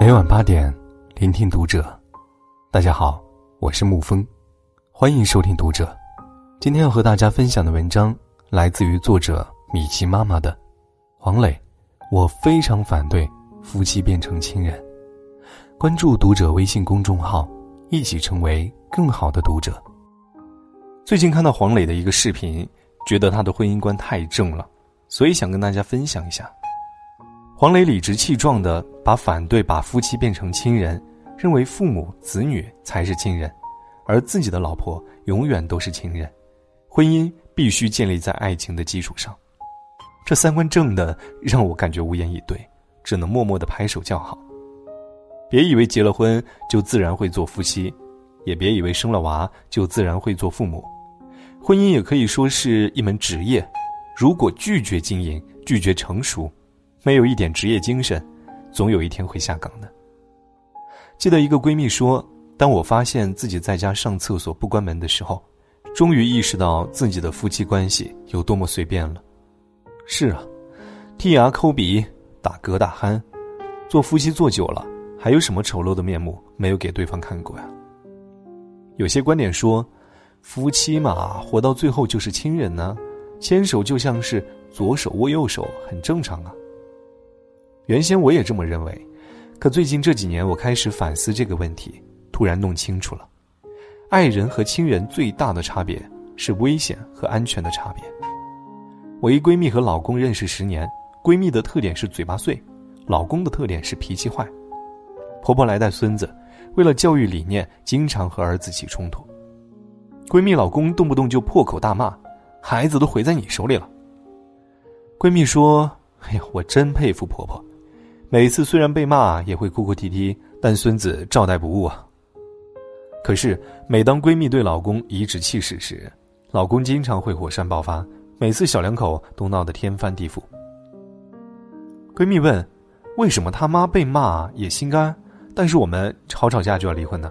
每晚八点，聆听读者。大家好，我是沐风，欢迎收听读者。今天要和大家分享的文章来自于作者米奇妈妈的黄磊。我非常反对夫妻变成亲人。关注读者微信公众号，一起成为更好的读者。最近看到黄磊的一个视频，觉得他的婚姻观太正了，所以想跟大家分享一下。黄磊理直气壮地把反对把夫妻变成亲人，认为父母子女才是亲人，而自己的老婆永远都是情人，婚姻必须建立在爱情的基础上。这三观正的让我感觉无言以对，只能默默的拍手叫好。别以为结了婚就自然会做夫妻，也别以为生了娃就自然会做父母。婚姻也可以说是一门职业，如果拒绝经营，拒绝成熟。没有一点职业精神，总有一天会下岗的。记得一个闺蜜说：“当我发现自己在家上厕所不关门的时候，终于意识到自己的夫妻关系有多么随便了。”是啊，剔牙、抠鼻、打嗝、打鼾，做夫妻做久了，还有什么丑陋的面目没有给对方看过呀？有些观点说，夫妻嘛，活到最后就是亲人呢，牵手就像是左手握右手，很正常啊。原先我也这么认为，可最近这几年我开始反思这个问题，突然弄清楚了，爱人和亲人最大的差别是危险和安全的差别。我一闺蜜和老公认识十年，闺蜜的特点是嘴巴碎，老公的特点是脾气坏。婆婆来带孙子，为了教育理念，经常和儿子起冲突。闺蜜老公动不动就破口大骂，孩子都毁在你手里了。闺蜜说：“哎呀，我真佩服婆婆。”每次虽然被骂，也会哭哭啼啼，但孙子照带不误啊。可是每当闺蜜对老公颐指气使时，老公经常会火山爆发，每次小两口都闹得天翻地覆。闺蜜问：“为什么他妈被骂也心甘，但是我们吵吵架就要离婚呢？”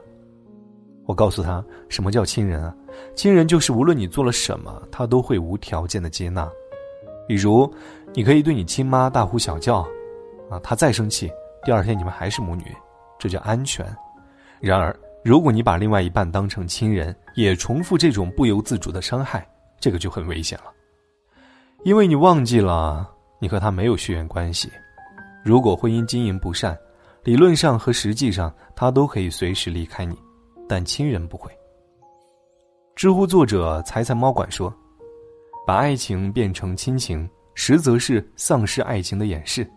我告诉她：“什么叫亲人啊？亲人就是无论你做了什么，他都会无条件的接纳。比如，你可以对你亲妈大呼小叫。”啊，他再生气，第二天你们还是母女，这叫安全。然而，如果你把另外一半当成亲人，也重复这种不由自主的伤害，这个就很危险了。因为你忘记了，你和他没有血缘关系。如果婚姻经营不善，理论上和实际上他都可以随时离开你，但亲人不会。知乎作者财财猫管说：“把爱情变成亲情，实则是丧失爱情的掩饰。”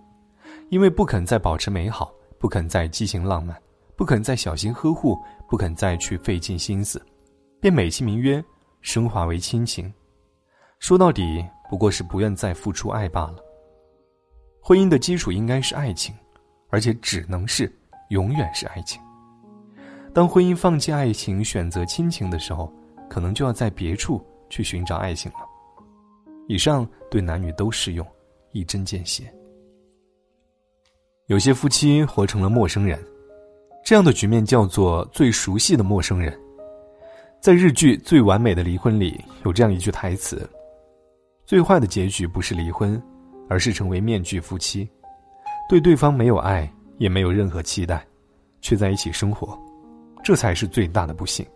因为不肯再保持美好，不肯再激情浪漫，不肯再小心呵护，不肯再去费尽心思，便美其名曰升华为亲情。说到底，不过是不愿再付出爱罢了。婚姻的基础应该是爱情，而且只能是永远是爱情。当婚姻放弃爱情，选择亲情的时候，可能就要在别处去寻找爱情了。以上对男女都适用，一针见血。有些夫妻活成了陌生人，这样的局面叫做最熟悉的陌生人。在日剧《最完美的离婚》里，有这样一句台词：“最坏的结局不是离婚，而是成为面具夫妻，对对方没有爱，也没有任何期待，却在一起生活，这才是最大的不幸。”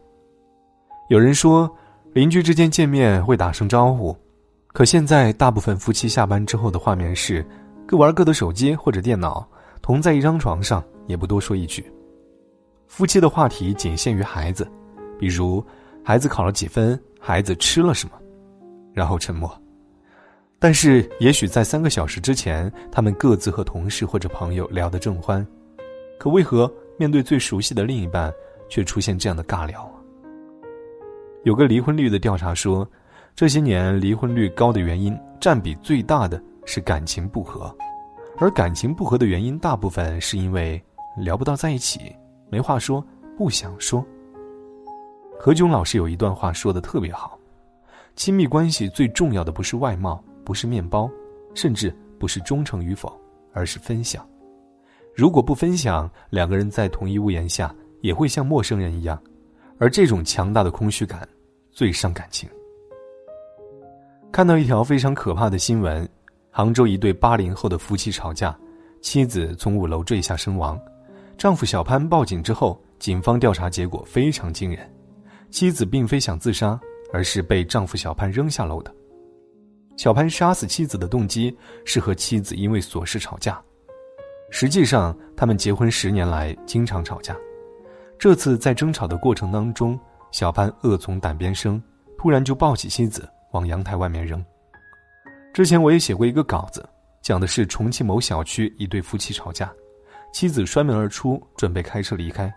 有人说，邻居之间见面会打声招呼，可现在大部分夫妻下班之后的画面是，各玩各的手机或者电脑。同在一张床上，也不多说一句。夫妻的话题仅限于孩子，比如孩子考了几分，孩子吃了什么，然后沉默。但是，也许在三个小时之前，他们各自和同事或者朋友聊得正欢，可为何面对最熟悉的另一半，却出现这样的尬聊？有个离婚率的调查说，这些年离婚率高的原因，占比最大的是感情不和。而感情不和的原因，大部分是因为聊不到在一起，没话说，不想说。何炅老师有一段话说的特别好：亲密关系最重要的不是外貌，不是面包，甚至不是忠诚与否，而是分享。如果不分享，两个人在同一屋檐下也会像陌生人一样，而这种强大的空虚感最伤感情。看到一条非常可怕的新闻。杭州一对八零后的夫妻吵架，妻子从五楼坠下身亡，丈夫小潘报警之后，警方调查结果非常惊人：妻子并非想自杀，而是被丈夫小潘扔下楼的。小潘杀死妻子的动机是和妻子因为琐事吵架。实际上，他们结婚十年来经常吵架。这次在争吵的过程当中，小潘恶从胆边生，突然就抱起妻子往阳台外面扔。之前我也写过一个稿子，讲的是重庆某小区一对夫妻吵架，妻子摔门而出，准备开车离开，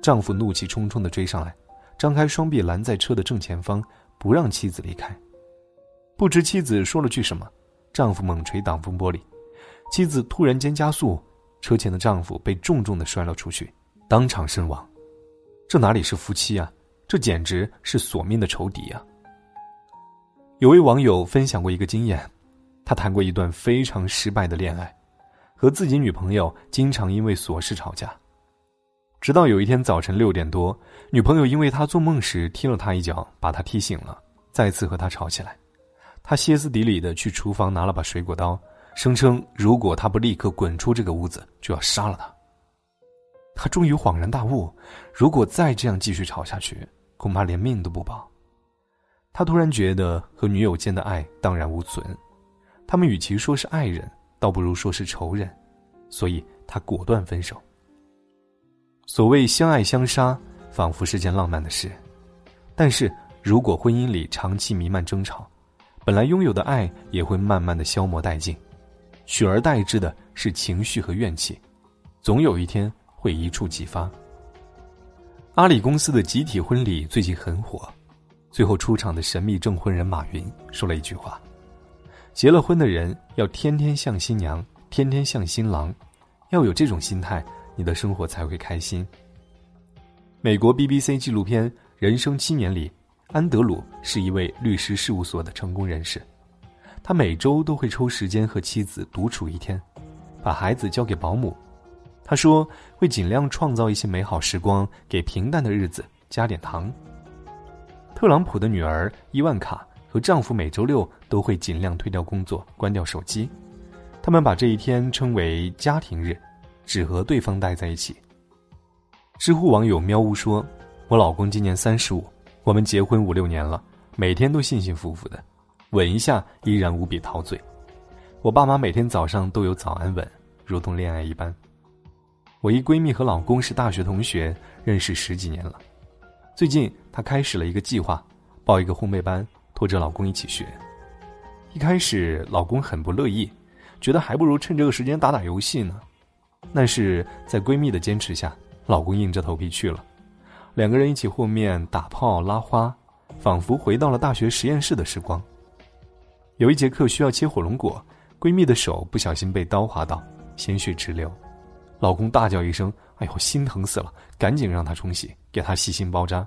丈夫怒气冲冲地追上来，张开双臂拦在车的正前方，不让妻子离开。不知妻子说了句什么，丈夫猛捶挡风玻璃，妻子突然间加速，车前的丈夫被重重的摔了出去，当场身亡。这哪里是夫妻啊，这简直是索命的仇敌啊！有位网友分享过一个经验，他谈过一段非常失败的恋爱，和自己女朋友经常因为琐事吵架，直到有一天早晨六点多，女朋友因为他做梦时踢了他一脚，把他踢醒了，再次和他吵起来。他歇斯底里的去厨房拿了把水果刀，声称如果他不立刻滚出这个屋子，就要杀了他。他终于恍然大悟，如果再这样继续吵下去，恐怕连命都不保。他突然觉得和女友间的爱荡然无存，他们与其说是爱人，倒不如说是仇人，所以他果断分手。所谓相爱相杀，仿佛是件浪漫的事，但是如果婚姻里长期弥漫争吵，本来拥有的爱也会慢慢的消磨殆尽，取而代之的是情绪和怨气，总有一天会一触即发。阿里公司的集体婚礼最近很火，最后出场的神秘证婚人马云说了一句话：“结了婚的人要天天像新娘，天天像新郎，要有这种心态，你的生活才会开心。”美国 BBC 纪录片《人生七年》里。安德鲁是一位律师事务所的成功人士，他每周都会抽时间和妻子独处一天，把孩子交给保姆。他说会尽量创造一些美好时光，给平淡的日子加点糖。特朗普的女儿伊万卡和丈夫每周六都会尽量推掉工作，关掉手机，他们把这一天称为家庭日，只和对方待在一起。知乎网友喵呜说：“我老公今年三十五。”我们结婚五六年了，每天都幸幸福福的，吻一下依然无比陶醉。我爸妈每天早上都有早安吻，如同恋爱一般。我一闺蜜和老公是大学同学，认识十几年了。最近她开始了一个计划，报一个烘焙班，拖着老公一起学。一开始老公很不乐意，觉得还不如趁这个时间打打游戏呢。但是在闺蜜的坚持下，老公硬着头皮去了。两个人一起和面、打炮、拉花，仿佛回到了大学实验室的时光。有一节课需要切火龙果，闺蜜的手不小心被刀划到，鲜血直流。老公大叫一声：“哎呦，心疼死了！”赶紧让她冲洗，给她细心包扎。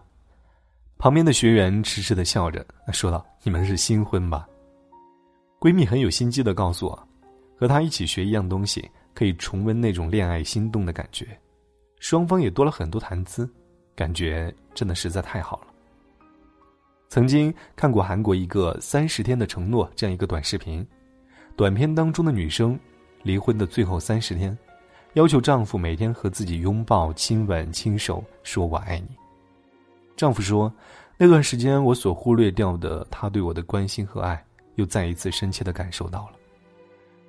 旁边的学员痴痴的笑着，说道：“你们是新婚吧？”闺蜜很有心机的告诉我，和她一起学一样东西，可以重温那种恋爱心动的感觉，双方也多了很多谈资。感觉真的实在太好了。曾经看过韩国一个三十天的承诺这样一个短视频，短片当中的女生离婚的最后三十天，要求丈夫每天和自己拥抱、亲吻、亲手说我爱你。丈夫说，那段时间我所忽略掉的他对我的关心和爱，又再一次深切的感受到了。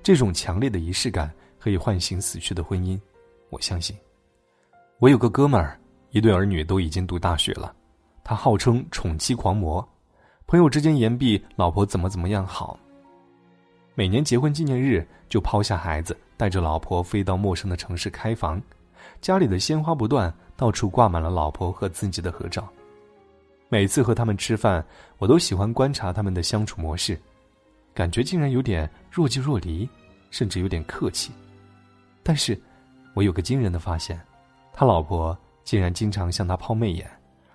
这种强烈的仪式感可以唤醒死去的婚姻，我相信。我有个哥们儿。一对儿女都已经读大学了，他号称宠妻狂魔，朋友之间言毕老婆怎么怎么样好。每年结婚纪念日就抛下孩子，带着老婆飞到陌生的城市开房，家里的鲜花不断，到处挂满了老婆和自己的合照。每次和他们吃饭，我都喜欢观察他们的相处模式，感觉竟然有点若即若离，甚至有点客气。但是，我有个惊人的发现，他老婆。竟然经常向他抛媚眼，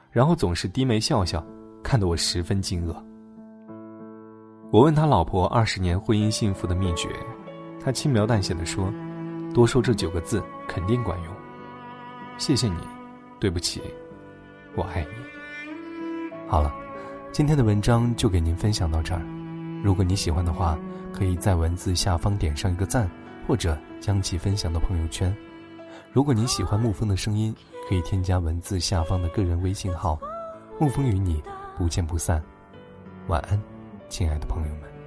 然后总是低眉笑笑，看得我十分惊愕。我问他老婆二十年婚姻幸福的秘诀，他轻描淡写的说：“多说这九个字肯定管用。谢谢你，对不起，我爱你。”好了，今天的文章就给您分享到这儿。如果你喜欢的话，可以在文字下方点上一个赞，或者将其分享到朋友圈。如果你喜欢沐风的声音，可以添加文字下方的个人微信号“沐风”，与你不见不散。晚安，亲爱的朋友们。